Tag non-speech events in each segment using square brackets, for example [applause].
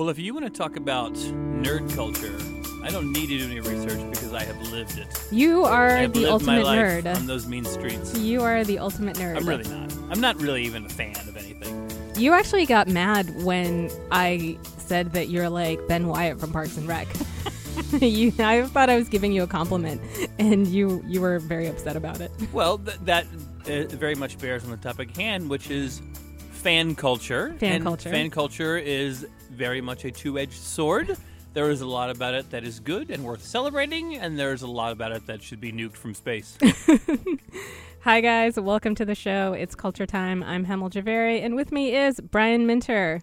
Well, if you want to talk about nerd culture, I don't need to do any research because I have lived it. You are the ultimate nerd. on those mean streets. You are the ultimate nerd. I'm really not. I'm not really even a fan of anything. You actually got mad when I said that you're like Ben Wyatt from Parks and Rec. [laughs] you, I thought I was giving you a compliment, and you you were very upset about it. Well, th- that uh, very much bears on the topic hand, which is fan culture. Fan and culture. Fan culture is very much a two-edged sword. There is a lot about it that is good and worth celebrating, and there's a lot about it that should be nuked from space. [laughs] Hi guys, welcome to the show. It's Culture Time. I'm Hemal Jhaveri, and with me is Brian Minter,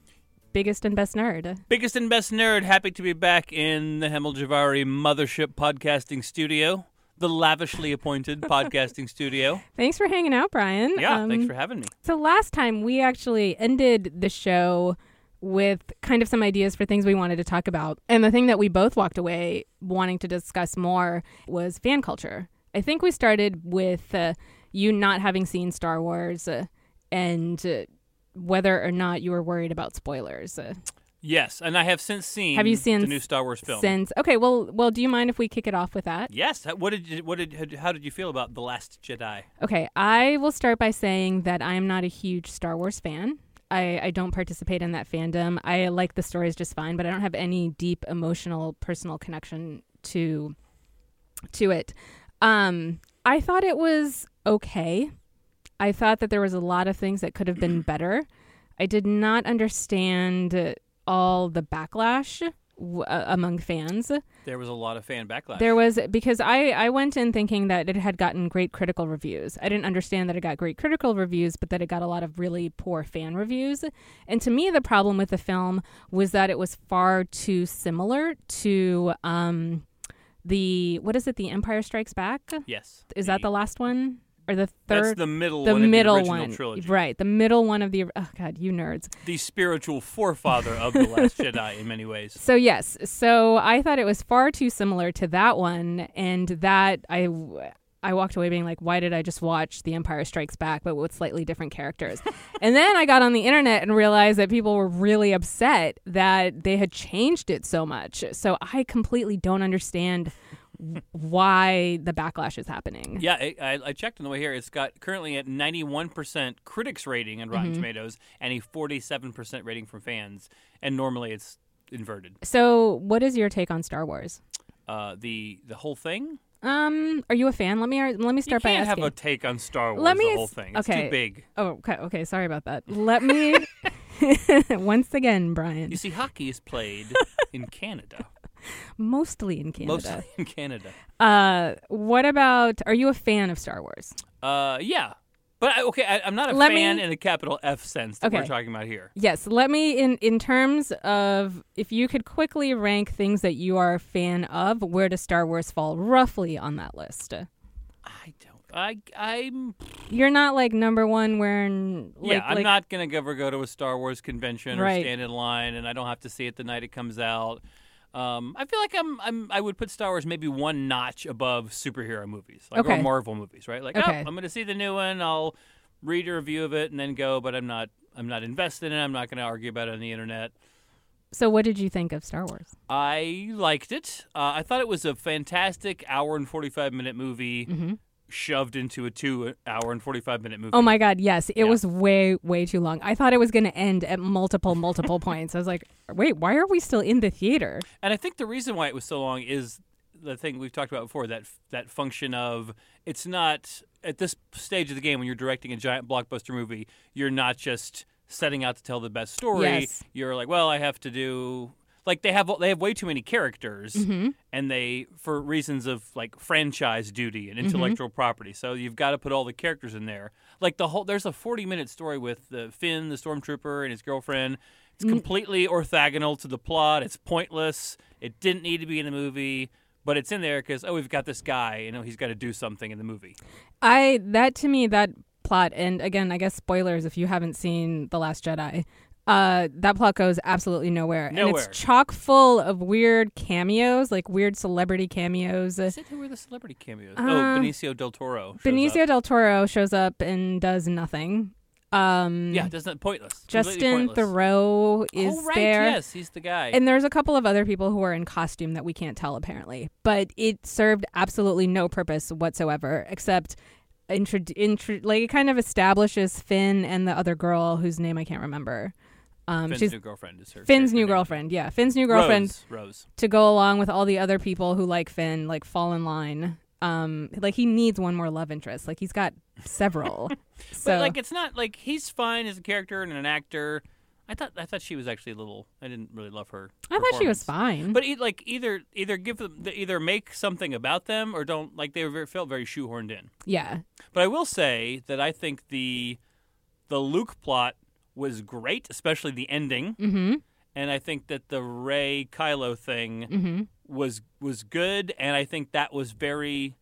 biggest and best nerd. Biggest and best nerd, happy to be back in the Hemal Jhaveri Mothership Podcasting Studio, the lavishly appointed [laughs] podcasting studio. Thanks for hanging out, Brian. Yeah, Um, thanks for having me. So last time we actually ended the show with kind of some ideas for things we wanted to talk about. And the thing that we both walked away wanting to discuss more was fan culture. I think we started with uh, you not having seen Star Wars uh, and uh, whether or not you were worried about spoilers. Uh, Yes, and I have since seen. Have you seen the new Star Wars film? since okay, well, well, do you mind if we kick it off with that? Yes. What did you, what did how did you feel about the Last Jedi? Okay, I will start by saying that I am not a huge Star Wars fan. I, I don't participate in that fandom. I like the stories just fine, but I don't have any deep emotional personal connection to to it. Um, I thought it was okay. I thought that there was a lot of things that could have been [clears throat] better. I did not understand all the backlash w- uh, among fans. There was a lot of fan backlash. There was because I I went in thinking that it had gotten great critical reviews. I didn't understand that it got great critical reviews, but that it got a lot of really poor fan reviews. And to me, the problem with the film was that it was far too similar to um the what is it? The Empire Strikes Back. yes. Is that the last one or the third? That's the middle the one middle the one, trilogy. right? The middle one of the oh god, you nerds. The spiritual forefather of the Last [laughs] Jedi in many ways. So yes, so I thought it was far too similar to that one, and that I I walked away being like, why did I just watch The Empire Strikes Back, but with slightly different characters? [laughs] and then I got on the internet and realized that people were really upset that they had changed it so much. So I completely don't understand why the backlash is happening. Yeah, I, I, I checked on the way here. It's got currently at 91% critics rating on Mm-hmm. Rotten Tomatoes and a 47% rating from fans. And normally it's inverted. So what is your take on Star Wars? Uh, the the whole thing. Um, are you a fan? Let me let me start you by can't asking. have a take on Star Wars. Let me the whole thing. It's okay. too big. Oh, okay. Okay. Sorry about that. Let me [laughs] [laughs] once again, Brian. You see, hockey is played [laughs] in Canada, Mostly in Canada. mostly [laughs] in Canada. Uh, what about? Are you a fan of Star Wars? Uh, yeah, but I, okay, I, I'm not a Let fan me- in a capital F sense that we're Okay. talking about here. Yes. Let me in in terms of if you could quickly rank things that you are a fan of, where does Star Wars fall roughly on that list? I don't. I I'm You're not like number one wearing. Like, yeah. I'm like- not gonna ever go to a Star Wars convention or Right. stand in line, and I don't have to see it the night it comes out. Um, I feel like I'm, I'm I would put Star Wars maybe one notch above superhero movies, like or Marvel movies, right? Like, Okay. oh, I'm gonna see the new one. I'll read a review of it and then go, but I'm not I'm not invested in it. I'm not gonna argue about it on the internet. So, what did you think of Star Wars? I liked it. Uh, I thought it was a fantastic hour and 45 minute movie shoved into a two hour and 45 minute movie. Oh my God! Yes, it Yeah. was way way too long. I thought it was going to end at multiple multiple [laughs] points. I was like, wait, why are we still in the theater? And I think the reason why it was so long is the thing we've talked about before that that function of it's not at this stage of the game when you're directing a giant blockbuster movie, you're not just setting out to tell the best story. Yes. You're like, well, I have to do like they have they have way too many characters Mm-hmm. and they for reasons of like franchise duty Mm-hmm. and intellectual property so you've got to put all the characters in there like the whole there's a 40 minute story with the finn the stormtrooper and his girlfriend it's Mm. completely orthogonal to the plot it's pointless it didn't need to be in the movie but it's in there because oh we've got this guy you know he's got to do something in the movie I that to me that plot and again I guess spoilers if you haven't seen The Last Jedi. Uh, that plot goes absolutely nowhere, and it's chock full of weird cameos, like weird celebrity cameos. is it who were the celebrity cameos Uh, oh benicio del toro Benicio up. del Toro shows up and does nothing. Um, Yeah, doesn't pointless. Justin pointless. Theroux is oh, right, there. Yes, he's the guy. And there's a couple of other people who are in costume that we can't tell apparently, but it served absolutely no purpose whatsoever except intro, intro like it kind of establishes Finn and the other girl whose name I can't remember. Um, Finn's she's new girlfriend is her. Finn's new name. girlfriend. Yeah, Finn's new girlfriend Rose. Rose. to go along with all the other people who like Finn, like fall in line. Um, like he needs one more love interest. Like he's got several. [laughs] so but like, it's not like he's fine as a character and an actor. I thought I thought she was actually a little. I didn't really love her. I thought she was fine. But e- like either either give them either make something about them or don't like they were very, felt very shoehorned in. yeah, But I will say that I think the the Luke plot was great, especially the ending, mm-hmm, and I think that the Rey Kylo thing mm-hmm. was was good, and I think that was very.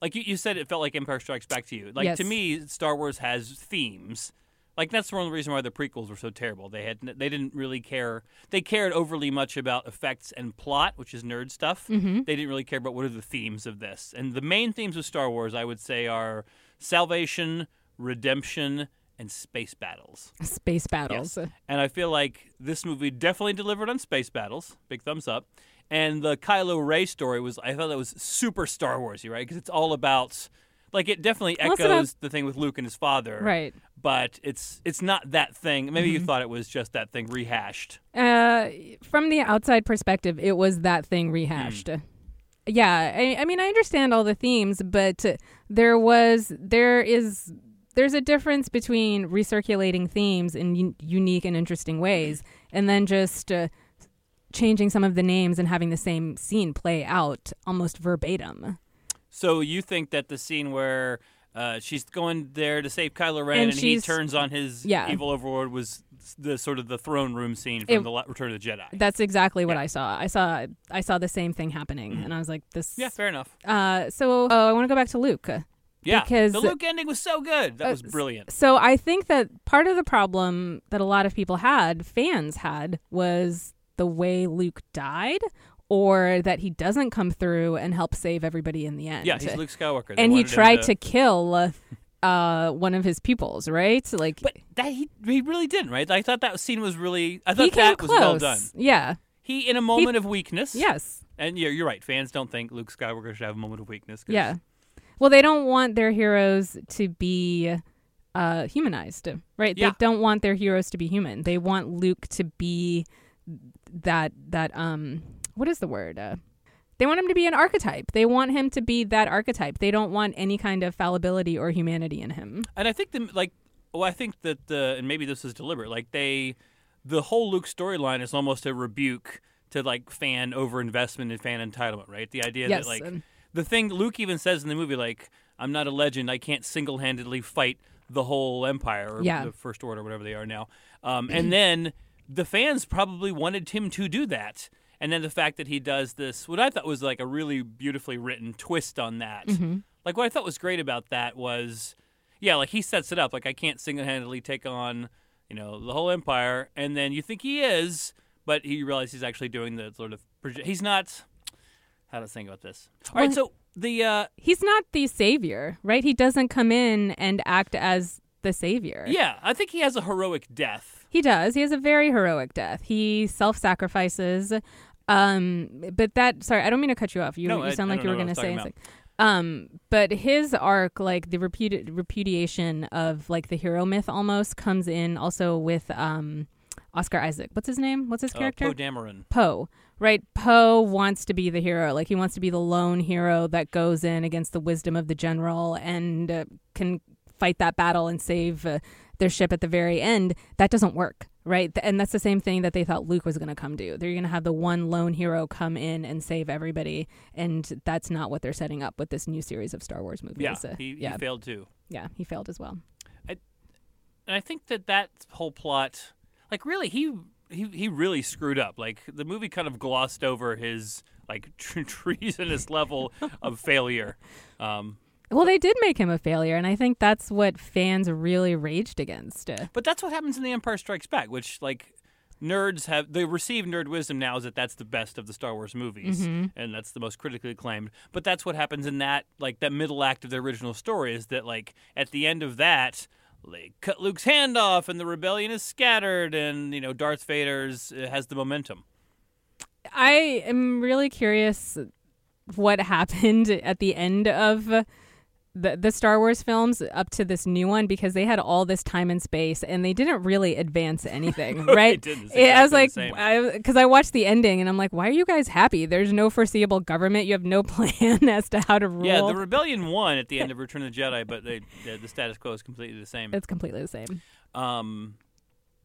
Like you, you said, it felt like Empire Strikes Back to you. Like Yes. to me, Star Wars has themes. Like that's one of the reasons why the prequels were so terrible. They had they didn't really care. They cared overly much about effects and plot, which is nerd stuff. Mm-hmm. They didn't really care about what are the themes of this. And the main themes of Star Wars, I would say, are salvation, redemption, and space battles. [laughs] Space battles. And I feel like this movie definitely delivered on space battles. Big thumbs up. And the Kylo Rey story was, I thought that was super Star Warsy, right? Because it's all about, like, it definitely echoes the thing with Luke and his father, Right. But it's it's not that thing. Maybe Mm-hmm. you thought it was just that thing rehashed. Uh, from the outside perspective, it was that thing rehashed. Yeah, I, I mean, I understand all the themes, but there was, there is, there's a difference between recirculating themes in un- unique and interesting ways, and then just uh, changing some of the names and having the same scene play out almost verbatim. So you think that the scene where uh, she's going there to save Kylo Ren And and, he turns on his Yeah. evil overlord was the sort of the throne room scene from It- the Return of the Jedi. That's exactly what Yeah. I saw. I saw, I saw the same thing happening, and I was like, this. Yeah, fair enough. Uh, so uh, I want to go back to Luke. Yeah, Because- the Luke ending was so good. That Uh, was brilliant. So I think that part of the problem that a lot of people had, fans had, was the way Luke died, or that he doesn't come through and help save everybody in the end. Yeah, he's Luke Skywalker. They and he tried to kill uh, one of his pupils, right? Like But that he he really didn't, right? I thought that scene was really. I he thought that close. was well done. Yeah. He in a moment of weakness. Yes. and you're you're right. Fans don't think Luke Skywalker should have a moment of weakness. Yeah. Well, they don't want their heroes to be uh, humanized, right? Yeah. They don't want their heroes to be human. They want Luke to be that that um what is the word? Uh, they want him to be an archetype. They want him to be that archetype. They don't want any kind of fallibility or humanity in him. and I think the like. Well, I think that the and maybe this is deliberate. Like they, the whole Luke storyline is almost a rebuke to like fan overinvestment and fan entitlement, right? The idea yes. that like um, the thing Luke even says in the movie, like, I'm not a legend. I can't single handedly fight the whole empire or Yeah. the First Order, whatever they are now. Um, and then the fans probably wanted him to do that. And then the fact that he does this, what I thought was like a really beautifully written twist on that. Mm-hmm. Like, what I thought was great about that was, yeah, like he sets it up. Like, I can't single handedly take on, you know, the whole empire. And then you think he is, but he realizes he's actually doing the sort of, he's not. How to think about this? All right, Well, so the uh, he's not the savior, right? He doesn't come in and act as the savior. yeah, I think he has a heroic death. He does. He has a very heroic death. He self-sacrifices. Um, but that sorry, I don't mean to cut you off. You, No, you sound I like don't you were I going to say something. Um, but his arc, like the repudi- repudiation of like the hero myth, almost comes in also with um, Oscar Isaac. What's his name? What's his Uh, character? Poe Dameron. Poe, right? Poe wants to be the hero. Like he wants to be the lone hero that goes in against the wisdom of the general and uh, can fight that battle and save uh, their ship at the very end. That doesn't work, right? And that's the same thing that they thought Luke was going to come do. They're going to have the one lone hero come in and save everybody, and that's not what they're setting up with this new series of Star Wars movies. Yeah, Uh, he, yeah, he failed too. yeah, he failed as well. And I think that that whole plot, like, really, he he he really screwed up. Like the movie kind of glossed over his like [laughs] tre- treasonous level of failure. Um, Well, they did make him a failure, and I think that's what fans really raged against. But that's what happens in The Empire Strikes Back, which like nerds have they receive nerd wisdom now is that that's the best of the Star Wars movies Mm-hmm. and that's the most critically acclaimed. But that's what happens in that like that middle act of the original story is that like at the end of that they cut Luke's hand off, and the rebellion is scattered, and you know Darth Vader's uh, has the momentum. I am really curious what happened at the end of the the Star Wars films up to this new one because they had all this time and space and they didn't really advance [laughs] anything, right? It didn't. It's I was like, the same. I because I watched the ending and I'm like, why are you guys happy? There's no foreseeable government. You have no [laughs] plan as to how to rule. Yeah, the rebellion won at the end [laughs] of Return of the Jedi, but they, the, the status quo is completely the same. it's completely the same. Um,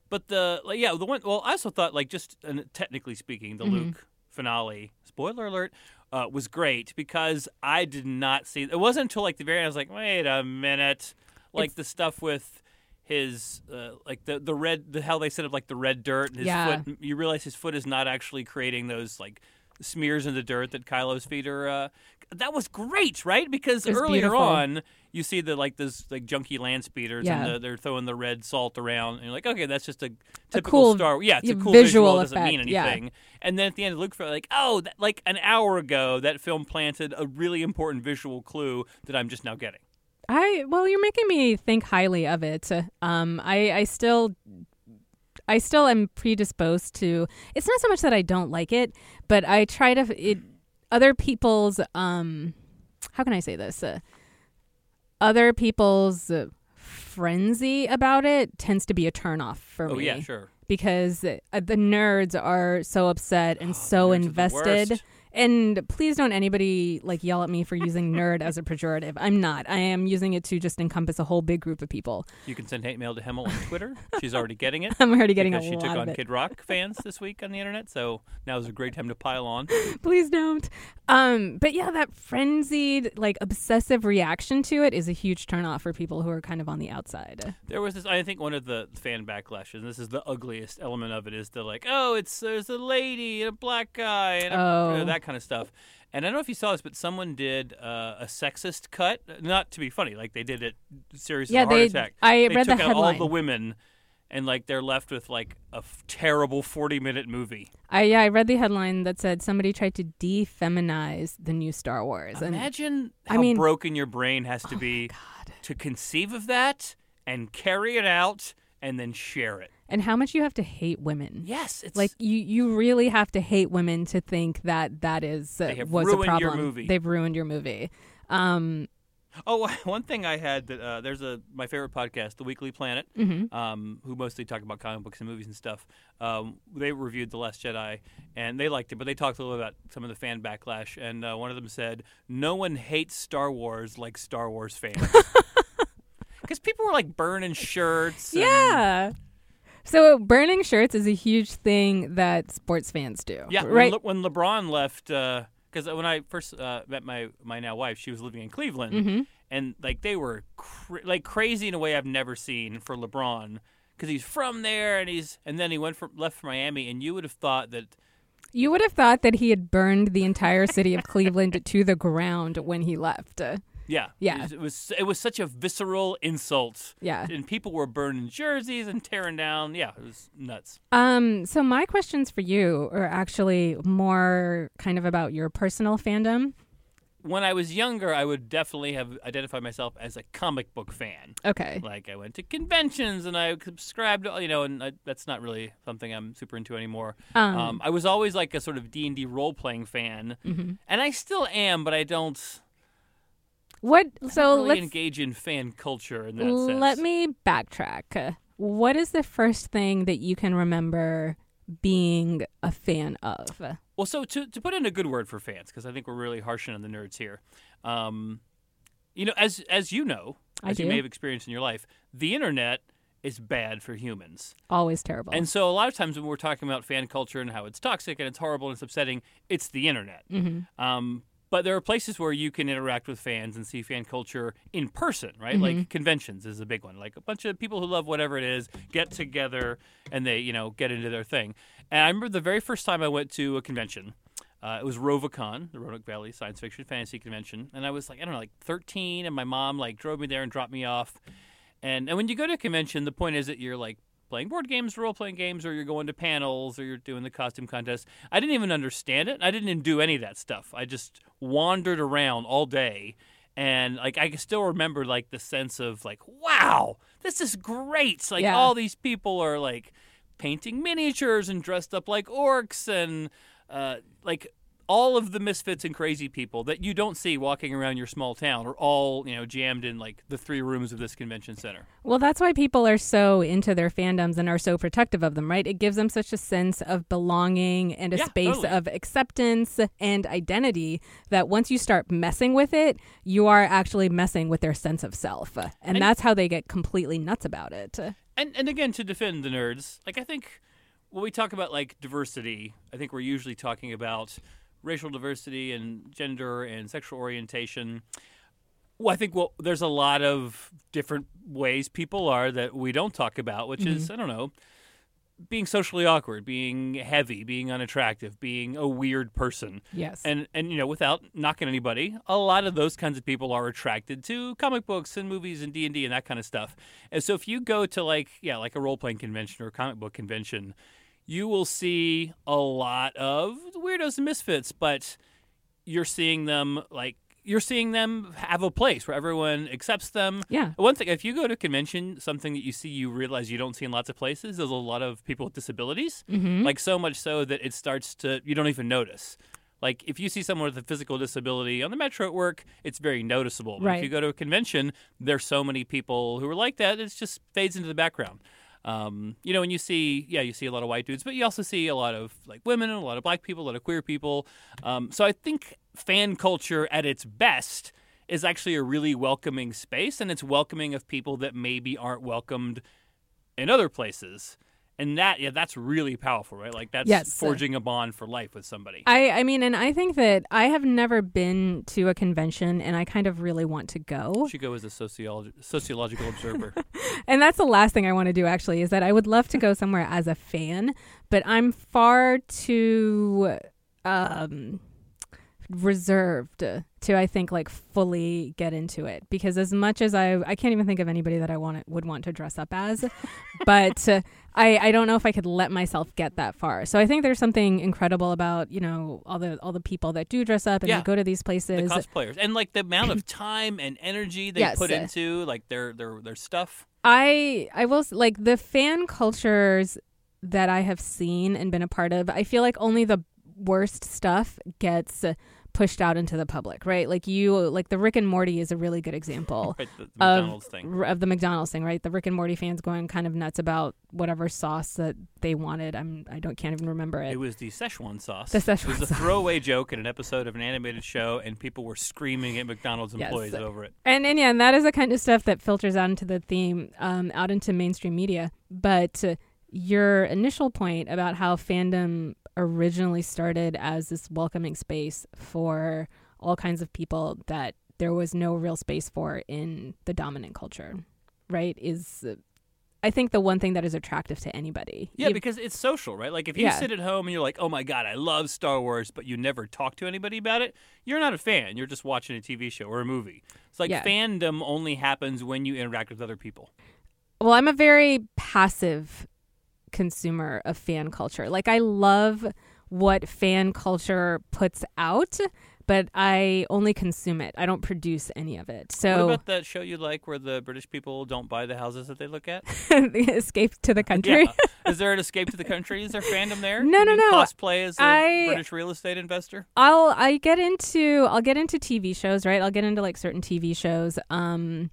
but the like, yeah, the one. Well, I also thought like just uh, technically speaking, the Luke finale. Spoiler alert. Uh, was great because I did not see. It wasn't until like the very end. I was like, wait a minute, like It's- the stuff with his uh, like the the red the how they set up like the red dirt and his Yeah. foot. You realize his foot is not actually creating those like smears in the dirt that Kylo's feet are. That was great, right? Because earlier beautiful. on, you see the like those like junky land speeders Yeah. and the, they're throwing the red salt around, and you're like, okay, that's just a typical cool Star. Yeah, it's a cool visual visual. It doesn't mean effect, yeah. anything. And then at the end, Luke felt like, oh, that, like an hour ago, that film planted a really important visual clue that I'm just now getting. I well, you're making me think highly of it. Um, I I still. I still am predisposed to. It's not so much that I don't like it, but I try to. It other people's. Um, how can I say this? Uh, other people's uh, frenzy about it tends to be a turnoff for Oh me. yeah, sure. because uh, the nerds are so upset and [sighs] so are the invested. And please don't anybody like yell at me for using nerd as a pejorative. I'm not. I am using it to just encompass a whole big group of people. You can send hate mail to Hemal on Twitter. She's already getting it. [laughs] I'm already getting a because she lot took on. Kid Rock fans this week on the internet, so now is a great time to pile on. [laughs] Please don't. Um, but yeah, that frenzied, like obsessive reaction to it is a huge turnoff for people who are kind of on the outside. There was this. I think one of the fan backlashes. This is the ugliest element of it. Is the like, oh, it's there's a lady and a black guy and a, Oh. you know, that kind of stuff. And I don't know if you saw this, but someone did uh, a sexist cut. Not to be funny, like they did it serious Yeah, heart they- attack. I they read the took out all headline. the women, and like they're left with like a f- terrible forty minute movie. I yeah, I read the headline that said somebody tried to defeminize the new Star Wars. And Imagine I how mean- Oh broken your brain has to be to conceive of that and carry it out and then share it. And how much you have to hate women. Yes, it's Like you, you really have to hate women to think that that is uh, They have was a ruined your problem. movie. They've ruined your movie. Um, Oh, [laughs] one thing I had that uh, there's a my favorite podcast, The Weekly Planet, mhm. um, who mostly talk about comic books and movies and stuff. Um, they reviewed The Last Jedi and they liked it, but they talked a little about some of the fan backlash. And uh, one of them said, "No one hates Star Wars like Star Wars fans." [laughs] [laughs] Because people were like burning shirts. and- Yeah. So burning shirts is a huge thing that sports fans do. Yeah, Right. when, Le- when LeBron left, because when I first uh, met my my now wife, she was living in Cleveland, hmm and like they were cr- like crazy in a way I've never seen for LeBron, because he's from there, and he's and then he went for left for Miami, and you would have thought that You would have thought that he had burned the entire city of Cleveland [laughs] to the ground when he left. Yeah, Yeah. it was, it was such a visceral insult, yeah. and people were burning jerseys and tearing down. Yeah, it was nuts. Um, so my questions for you are actually more kind of about your personal fandom. When I was younger, I would definitely have identified myself as a comic book fan. Okay. like I went to conventions and I subscribed, to- you know, and I, that's not really something I'm super into anymore. Um, Um, I was always like a sort of D and D role playing fan, mhm. and I still am, but I don't. What? So really let's engage in fan culture in that let sense. me backtrack. What is the first thing that you can remember being a fan of? Well, so to to put in a good word for fans, because I think we're really harshing on the nerds here. Um, you know, as as you know, I as you may have experienced in your life, the internet is bad for humans. Always terrible. And so a lot of times when we're talking about fan culture and how it's toxic and it's horrible and it's upsetting, it's the internet. hmm Um, but there are places where you can interact with fans and see fan culture in person, right? Mm-hmm. Like conventions is a big one. Like a bunch of people who love whatever it is get together and they, you know, get into their thing. And I remember the very first time I went to a convention. Uh, it was RovaCon, the Roanoke Valley Science Fiction Fantasy Convention, and I was like, I don't know, like 13, and my mom like drove me there and dropped me off. And and when you go to a convention, the point is that you're like playing board games, role playing games, or you're going to panels, or you're doing the costume contest. I didn't even understand it. I didn't even do any of that stuff. I just wandered around all day, and like I can still remember like the sense of like, wow, this is great. Like Yeah. all these people are like painting miniatures and dressed up like orcs and uh, like all of the misfits and crazy people that you don't see walking around your small town are all you know jammed in like the three rooms of this convention center. Well, that's why people are so into their fandoms and are so protective of them, right? It gives them such a sense of belonging and a Yeah, space totally. of acceptance and identity that once you start messing with it, you are actually messing with their sense of self. And, And- that's how they get completely nuts about it. And and again to defend the nerds, like I think when we talk about like diversity, I think we're usually talking about racial diversity and gender and sexual orientation. Well, I think well, there's a lot of different ways people are that we don't talk about, which is mm-hmm. I don't know, being socially awkward, being heavy, being unattractive, being a weird person. Yes. And and you know, without knocking anybody, a lot of those kinds of people are attracted to comic books and movies and D and D and that kind of stuff. And so if you go to like yeah, like a role playing convention or a comic book convention, you will see a lot of weirdos and misfits, but you're seeing them like you're seeing them have a place where everyone accepts them. yeah. One thing, if you go to a convention, something that you see, you realize you don't see in lots of places. There's a lot of people with disabilities, Mm-hmm. like so much so that it starts to you don't even notice. Like if you see someone with a physical disability on the metro at work, it's very noticeable. But Right. if you go to a convention, there's so many people who are like that, it just fades into the background. Um, you know, when you see, yeah, you see a lot of white dudes, but you also see a lot of like women and a lot of black people, a lot of queer people. Um, so I think fan culture at its best is actually a really welcoming space, and it's welcoming of people that maybe aren't welcomed in other places. And that, yeah, that's really powerful, right? Like that's Yes. forging a bond for life with somebody. I, I mean, and I think that I have never been to a convention and I kind of really want to go. You should go as a sociolog- sociological observer. [laughs] And that's the last thing I want to do actually is that I would love to go somewhere as a fan, but I'm far too um reserved to I think like fully get into it because as much as I I can't even think of anybody that I want would want to dress up as [laughs] but uh, I I don't know if I could let myself get that far. So I think there's something incredible about, you know, all the all the people that do dress up and Yeah. they go to these places. the cosplayers and like the amount of time and energy they Yes. put into like their their their stuff. I I will like the fan cultures that I have seen and been a part of. I feel like only the worst stuff gets pushed out into the public, right? Like you, like the Rick and Morty is a really good example [laughs] Right, the, the Of- thing. of the McDonald's thing, right? The Rick and Morty fans going kind of nuts about whatever sauce that they wanted. I'm I don't can't even remember it. It was the Szechuan sauce. The Szechuan. it was a [laughs] sauce. throwaway joke in an episode of an animated show, and people were screaming at McDonald's Yes. employees over it. And and yeah, and that is the kind of stuff that filters out into the theme, um, out into mainstream media. But uh, your initial point about how fandom originally started as this welcoming space for all kinds of people that there was no real space for in the dominant culture, right? Is uh, I think the one thing that is attractive to anybody. Yeah, Ev- because it's social, right? Like if you Yeah. sit at home and you're like, "Oh my god, I love Star Wars," but you never talk to anybody about it, you're not a fan. You're just watching a TV show or a movie. It's like Yeah. fandom only happens when you interact with other people. Well, I'm a very passive consumer of fan culture. Like I love what fan culture puts out, but I only consume it. I don't produce any of it. What So about that show you like where the British people don't buy the houses that they look at? [laughs] escape to the country. Yeah. [laughs] Is there an escape to the country? Is there fandom there? No, Can no, no. Cosplay as a I- British real estate investor? I'll I get into I'll get into TV shows, right? I'll get into like certain TV shows. Um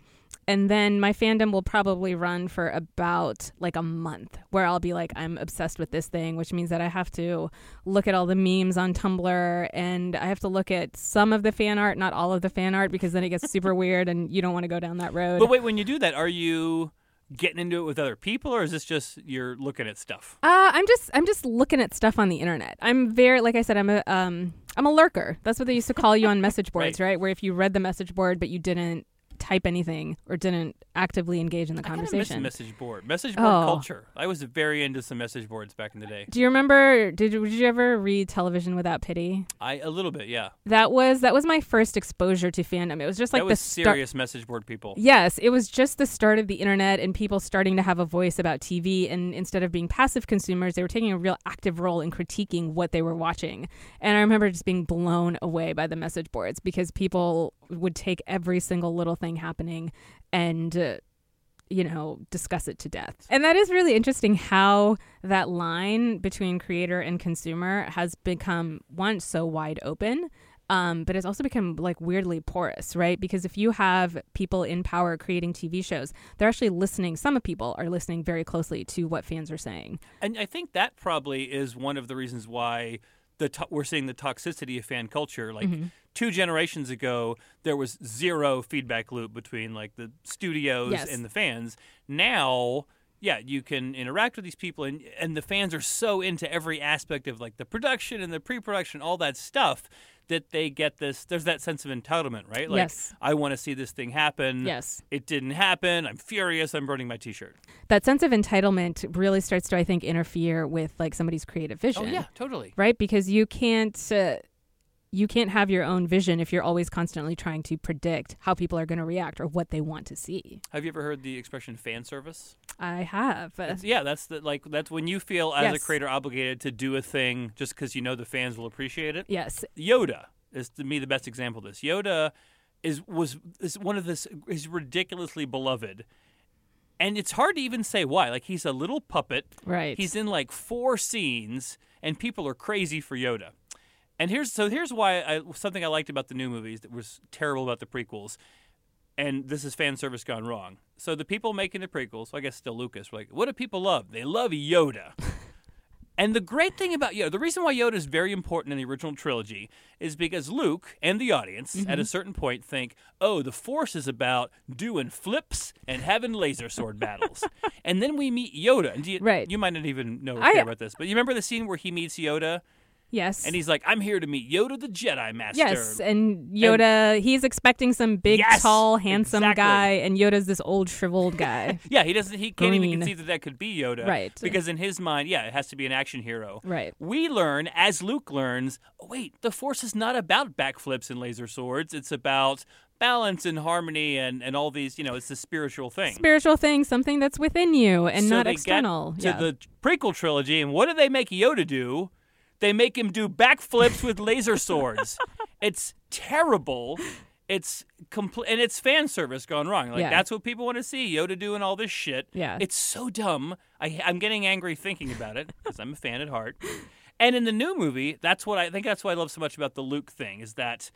and then my fandom will probably run for about like a month where I'll be like I'm obsessed with this thing, which means that I have to look at all the memes on Tumblr and I have to look at some of the fan art, not all of the fan art because then it gets super weird and you don't want to go down that road. But wait, when you do that, are you getting into it with other people, or is this just you're looking at stuff? Uh, I'm just I'm just looking at stuff on the internet. I'm very like I said I'm a um I'm a lurker. That's what they used to call you on message [laughs] boards, right. Where if you read the message board but you didn't type anything or didn't actively engage in the I conversation. message board, message board Oh. culture. I was very into some message boards back in the day. Do you remember? Did you, did you ever read Television Without Pity? I a little bit, yeah. That was that was my first exposure to fandom. It was just like that was the start. serious message board people. Yes, it was just the start of the internet and people starting to have a voice about TV. And instead of being passive consumers, they were taking a real active role in critiquing what they were watching. And I remember just being blown away by the message boards because people would take every single little thing happening and uh, you know, discuss it to death. And that is really interesting how that line between creator and consumer has become once so wide open. Um, but it's also become like weirdly porous, right? Because if you have people in power creating TV shows, they're actually listening. Some people are listening very closely to what fans are saying. And I think that probably is one of the reasons why the to- we're seeing the toxicity of fan culture. Like Mm-hmm. two generations ago, there was zero feedback loop between like the studios Yes. and the fans. Now, yeah, you can interact with these people, and and the fans are so into every aspect of like the production and the pre-production, all that stuff. That they get this, there's that sense of entitlement, right? Like, Yes. I want to see this thing happen. Yes. It didn't happen. I'm furious. I'm burning my t shirt. That sense of entitlement really starts to, I think, interfere with like somebody's creative vision. Oh, yeah, totally. right because you can't uh, you can't have your own vision if you're always constantly trying to predict how people are going to react or what they want to see Have you ever heard the expression fan service? i have It's- yeah, that's the like that's when you feel as a creator obligated to do a thing just because you know the fans will appreciate it. yes Yoda is to me the best example of this. Yoda is was is one of this is ridiculously beloved. And it's hard to even say why. Like he's a little puppet. right He's in like four scenes and people are crazy for Yoda. And here's so here's why I, something I liked about the new movies that was terrible about the prequels. And this is fan service gone wrong. So the people making the prequels, I guess still Lucas, were like, what do people love? They love Yoda. [laughs] and the great thing about Yoda, the reason why Yoda is very important in the original trilogy is because Luke and the audience at mm-hmm. a certain point think, oh, the Force is about doing flips and having laser sword battles. [laughs] and then we meet Yoda. And do you, Right. you might not even know I- about this, but you remember the scene where he meets Yoda yes and he's like, I'm here to meet Yoda the Jedi Master. yes and yoda he's expecting some big Yes, tall handsome exactly. guy and yoda's this old shriveled guy [laughs] Yeah, he doesn't. He can't even conceive that that could be Yoda, Right. Because in his mind, yeah, it has to be an action hero. right We learn as Luke learns. Oh, wait, the Force is not about backflips and laser swords. It's about balance and harmony and and all these. You know, it's the spiritual thing. spiritual thing something that's within you and So not external to yeah the prequel trilogy, and what do they make Yoda do? They make him do backflips with laser swords. It's terrible. It's complete, and it's fan service gone wrong. Like Yeah. that's what people want to see Yoda doing all this shit. Yeah. it's so dumb. I, I'm getting angry thinking about it because I'm a fan at heart. And in the new movie, that's what I think. That's what I love so much about the Luke thing is that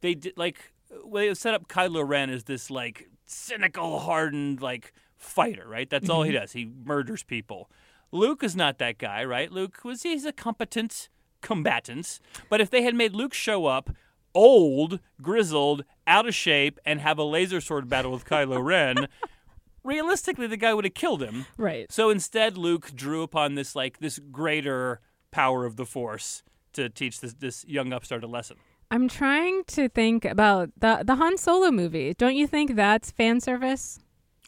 they did like well, they set up Kylo Ren as this like cynical, hardened like fighter, right? That's all he mm-hmm. does. He murders people. Luke is not that guy, right? Luke was he's a competent combatant. But if they had made Luke show up old, grizzled, out of shape, and have a laser sword battle with Kylo Ren, [laughs] realistically the guy would have killed him. right So instead, Luke drew upon this like this greater power of the Force to teach this this young upstart a lesson. i'm trying to think about the the han solo movie don't you think that's fan service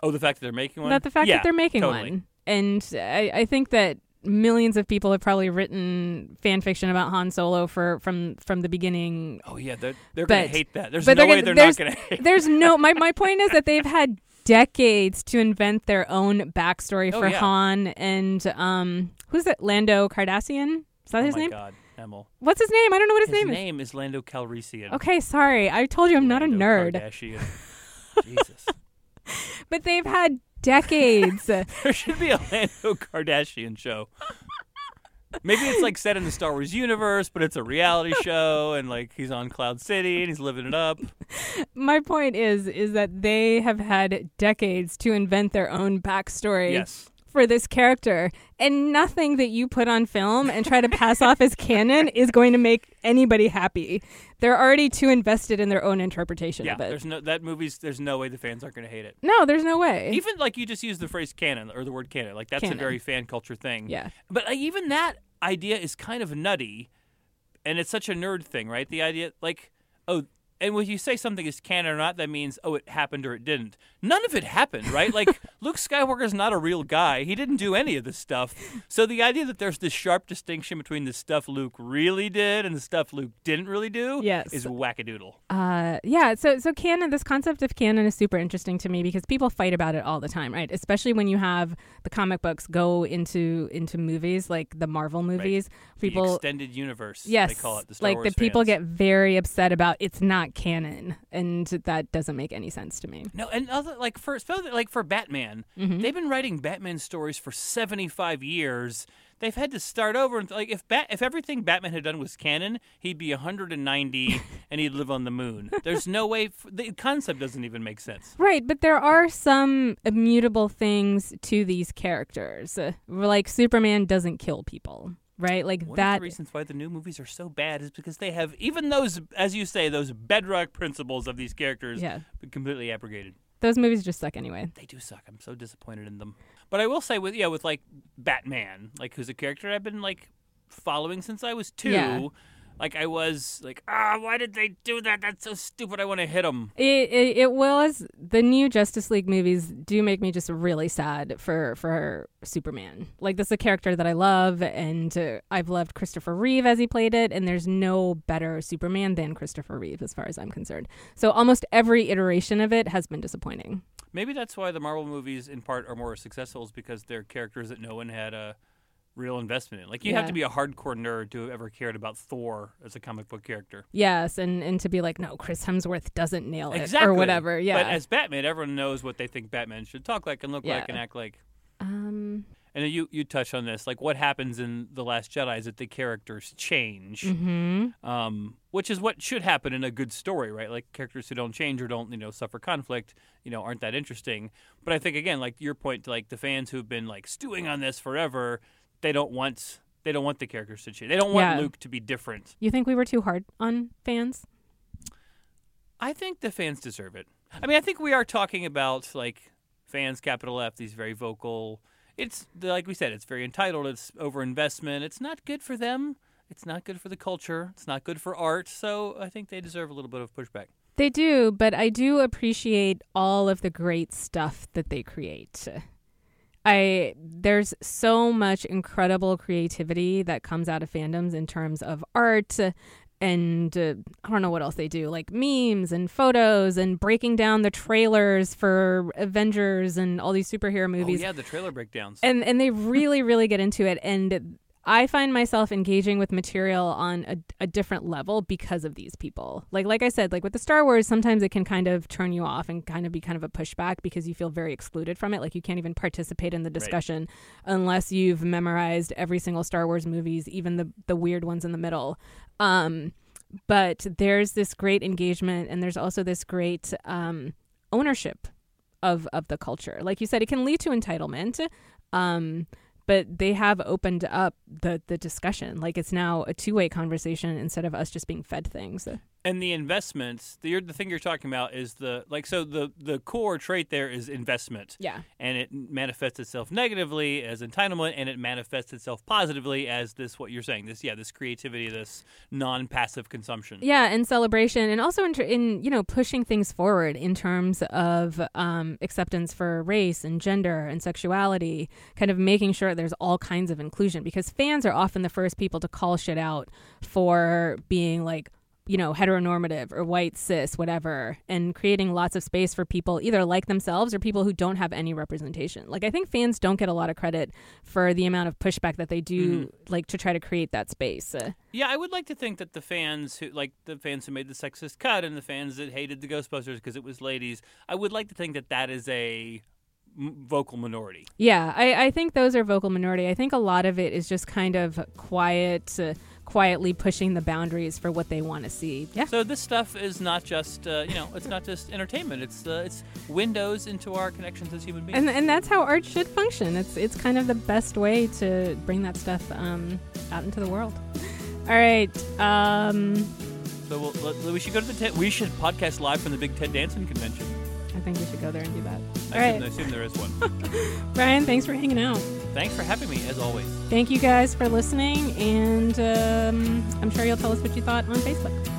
Oh, the fact that they're making one. That the fact Yeah, that they're making totally. one. And I, I think that millions of people have probably written fan fiction about Han Solo for from from the beginning. Oh yeah, they're they're gonna hate that. There's no they're way gonna- they're not gonna hate. There's no my my point is that they've had decades to invent their own backstory Oh, for yeah. Han and um who's it Lando Cardassian? Is that oh his my name? God, Emil. What's his name? I don't know what his, His name, name is His name is Lando Calrissian. Okay, sorry. I told you I'm not a Lando nerd. [laughs] Jesus. But they've had decades. [laughs] There should be a Lando Kardashian show. Maybe it's like set in the Star Wars universe, but it's a reality [laughs] show, and like he's on Cloud City and he's living it up. my point is is that they have had decades to invent their own backstory Yes. For this character and nothing that you put on film and try to pass off as canon is going to make anybody happy they're already too invested in their own interpretation Yeah. of it There's no that movie's. There's no way the fans aren't going to hate it. no there's no way Even like you just use the phrase canon or the word canon, like that's Canon. a very fan culture thing. yeah But like, even that idea is kind of nutty, and it's such a nerd thing, right? The idea, like, oh, and when you say something is canon or not, that means oh, it happened or it didn't. None of it happened, right? Like [laughs] Luke Skywalker's not a real guy. He didn't do any of this stuff. So the idea that there's this sharp distinction between the stuff Luke really did and the stuff Luke didn't really do Yes. is wackadoodle. Uh, yeah. So, so canon. This concept of canon is super interesting to me because people fight about it all the time, right? Especially when you have the comic books go into into movies like the Marvel movies. the People, extended universe. yes, they call it. The Star like Wars the people fans. get very upset about it's not canon, and that doesn't make any sense to me. No, and other like for like for Batman, Mhm. they've been writing Batman stories for seventy five years. They've had to start over and like if Bat if everything Batman had done was canon, he'd be hundred and ninety [laughs] and he'd live on the moon. There's no way f- the concept doesn't even make sense. Right, but there are some immutable things to these characters. Like Superman doesn't kill people, right? Like One of the reasons why the new movies are so bad is because they have even those, as you say, those bedrock principles of these characters yeah, completely abrogated. those movies just suck anyway. They do suck. I'm so disappointed in them. But I will say with yeah, with like Batman, like who's a character I've been like following since I was two. Yeah. Like I was like, ah, why did they do that? That's so stupid. I want to hit them. It, it it was the new Justice League movies do make me just really sad for for Superman. Like this is a character that I love, and uh, I've loved Christopher Reeve as he played it, and there's no better Superman than Christopher Reeve as far as I'm concerned. So almost every iteration of it has been disappointing. Maybe that's why the Marvel movies, in part, are more successful, is because they're characters that no one had a real investment in. Like you have to be a hardcore nerd to have ever cared about Thor as a comic book character. Yes, and and to be like, no, Chris Hemsworth doesn't nail it Exactly. or whatever. Yeah. But as Batman, everyone knows what they think Batman should talk like and look Yeah. like and act like. um. And then you you touch on this, like what happens in the Last Jedi is that the characters change, hmm um, which is what should happen in a good story, right? Like characters who don't change or don't you know suffer conflict, you know, aren't that interesting. But I think again, like your point, to like the fans who've been like stewing on this forever, they don't want they don't want the characters to change. They don't want Yeah. Luke to be different. You think we were too hard on fans? I think the fans deserve it. I mean, I think we are talking about like fans, capital F, these very vocal. It's like we said, it's very entitled. It's overinvestment. It's not good for them. It's not good for the culture. It's not good for art. So I think they deserve a little bit of pushback. They do, but I do appreciate all of the great stuff that they create. I there's so much incredible creativity that comes out of fandoms in terms of art and uh, I don't know what else they do, like memes and photos and breaking down the trailers for Avengers and all these superhero movies. Oh yeah, the trailer breakdowns. and and they really really get into it and i find myself engaging with material on a, a different level because of these people like like i said like with the star wars sometimes it can kind of turn you off and kind of be kind of a pushback because you feel very excluded from it like you can't even participate in the discussion unless you've memorized every single star wars movies even the the weird ones in the middle um but there's this great engagement and there's also this great um ownership of of the culture. Like you said, it can lead to entitlement. Um, but they have opened up the the discussion. Like it's now a two way conversation instead of us just being fed things. And the investments, the the thing you're talking about is the like so the the core trait there is investment. Yeah. and it manifests itself negatively as entitlement and it manifests itself positively as this what you're saying this yeah this creativity this non-passive consumption Yeah, and celebration, and also in, in you know pushing things forward in terms of um, acceptance for race and gender and sexuality, kind of making sure there's all kinds of inclusion because fans are often the first people to call shit out for being like you know heteronormative or white cis whatever and creating lots of space for people either like themselves or people who don't have any representation. Like i think fans don't get a lot of credit for the amount of pushback that they do like to try to create that space. Uh, yeah i would like to think that the fans who like the fans who made the sexist cut and the fans that hated the ghostbusters because it was ladies i would like to think that that is a vocal minority. Yeah, I, I think those are vocal minority. I think a lot of it is just kind of quiet, uh, quietly pushing the boundaries for what they want to see. Yeah. so this stuff is not just uh, you know it's not just entertainment it's uh, it's windows into our connections as human beings And, and that's how art should function. It's it's kind of the best way to bring that stuff um, out into the world. [laughs] All right. Um, so we'll, we should go to the we should podcast live from the big ted danson convention I think we should go there and do that. I, All assume, right. I assume there is one [laughs] Brian, thanks for hanging out. thanks for having me as always Thank you guys for listening, and um, I'm sure you'll tell us what you thought on Facebook.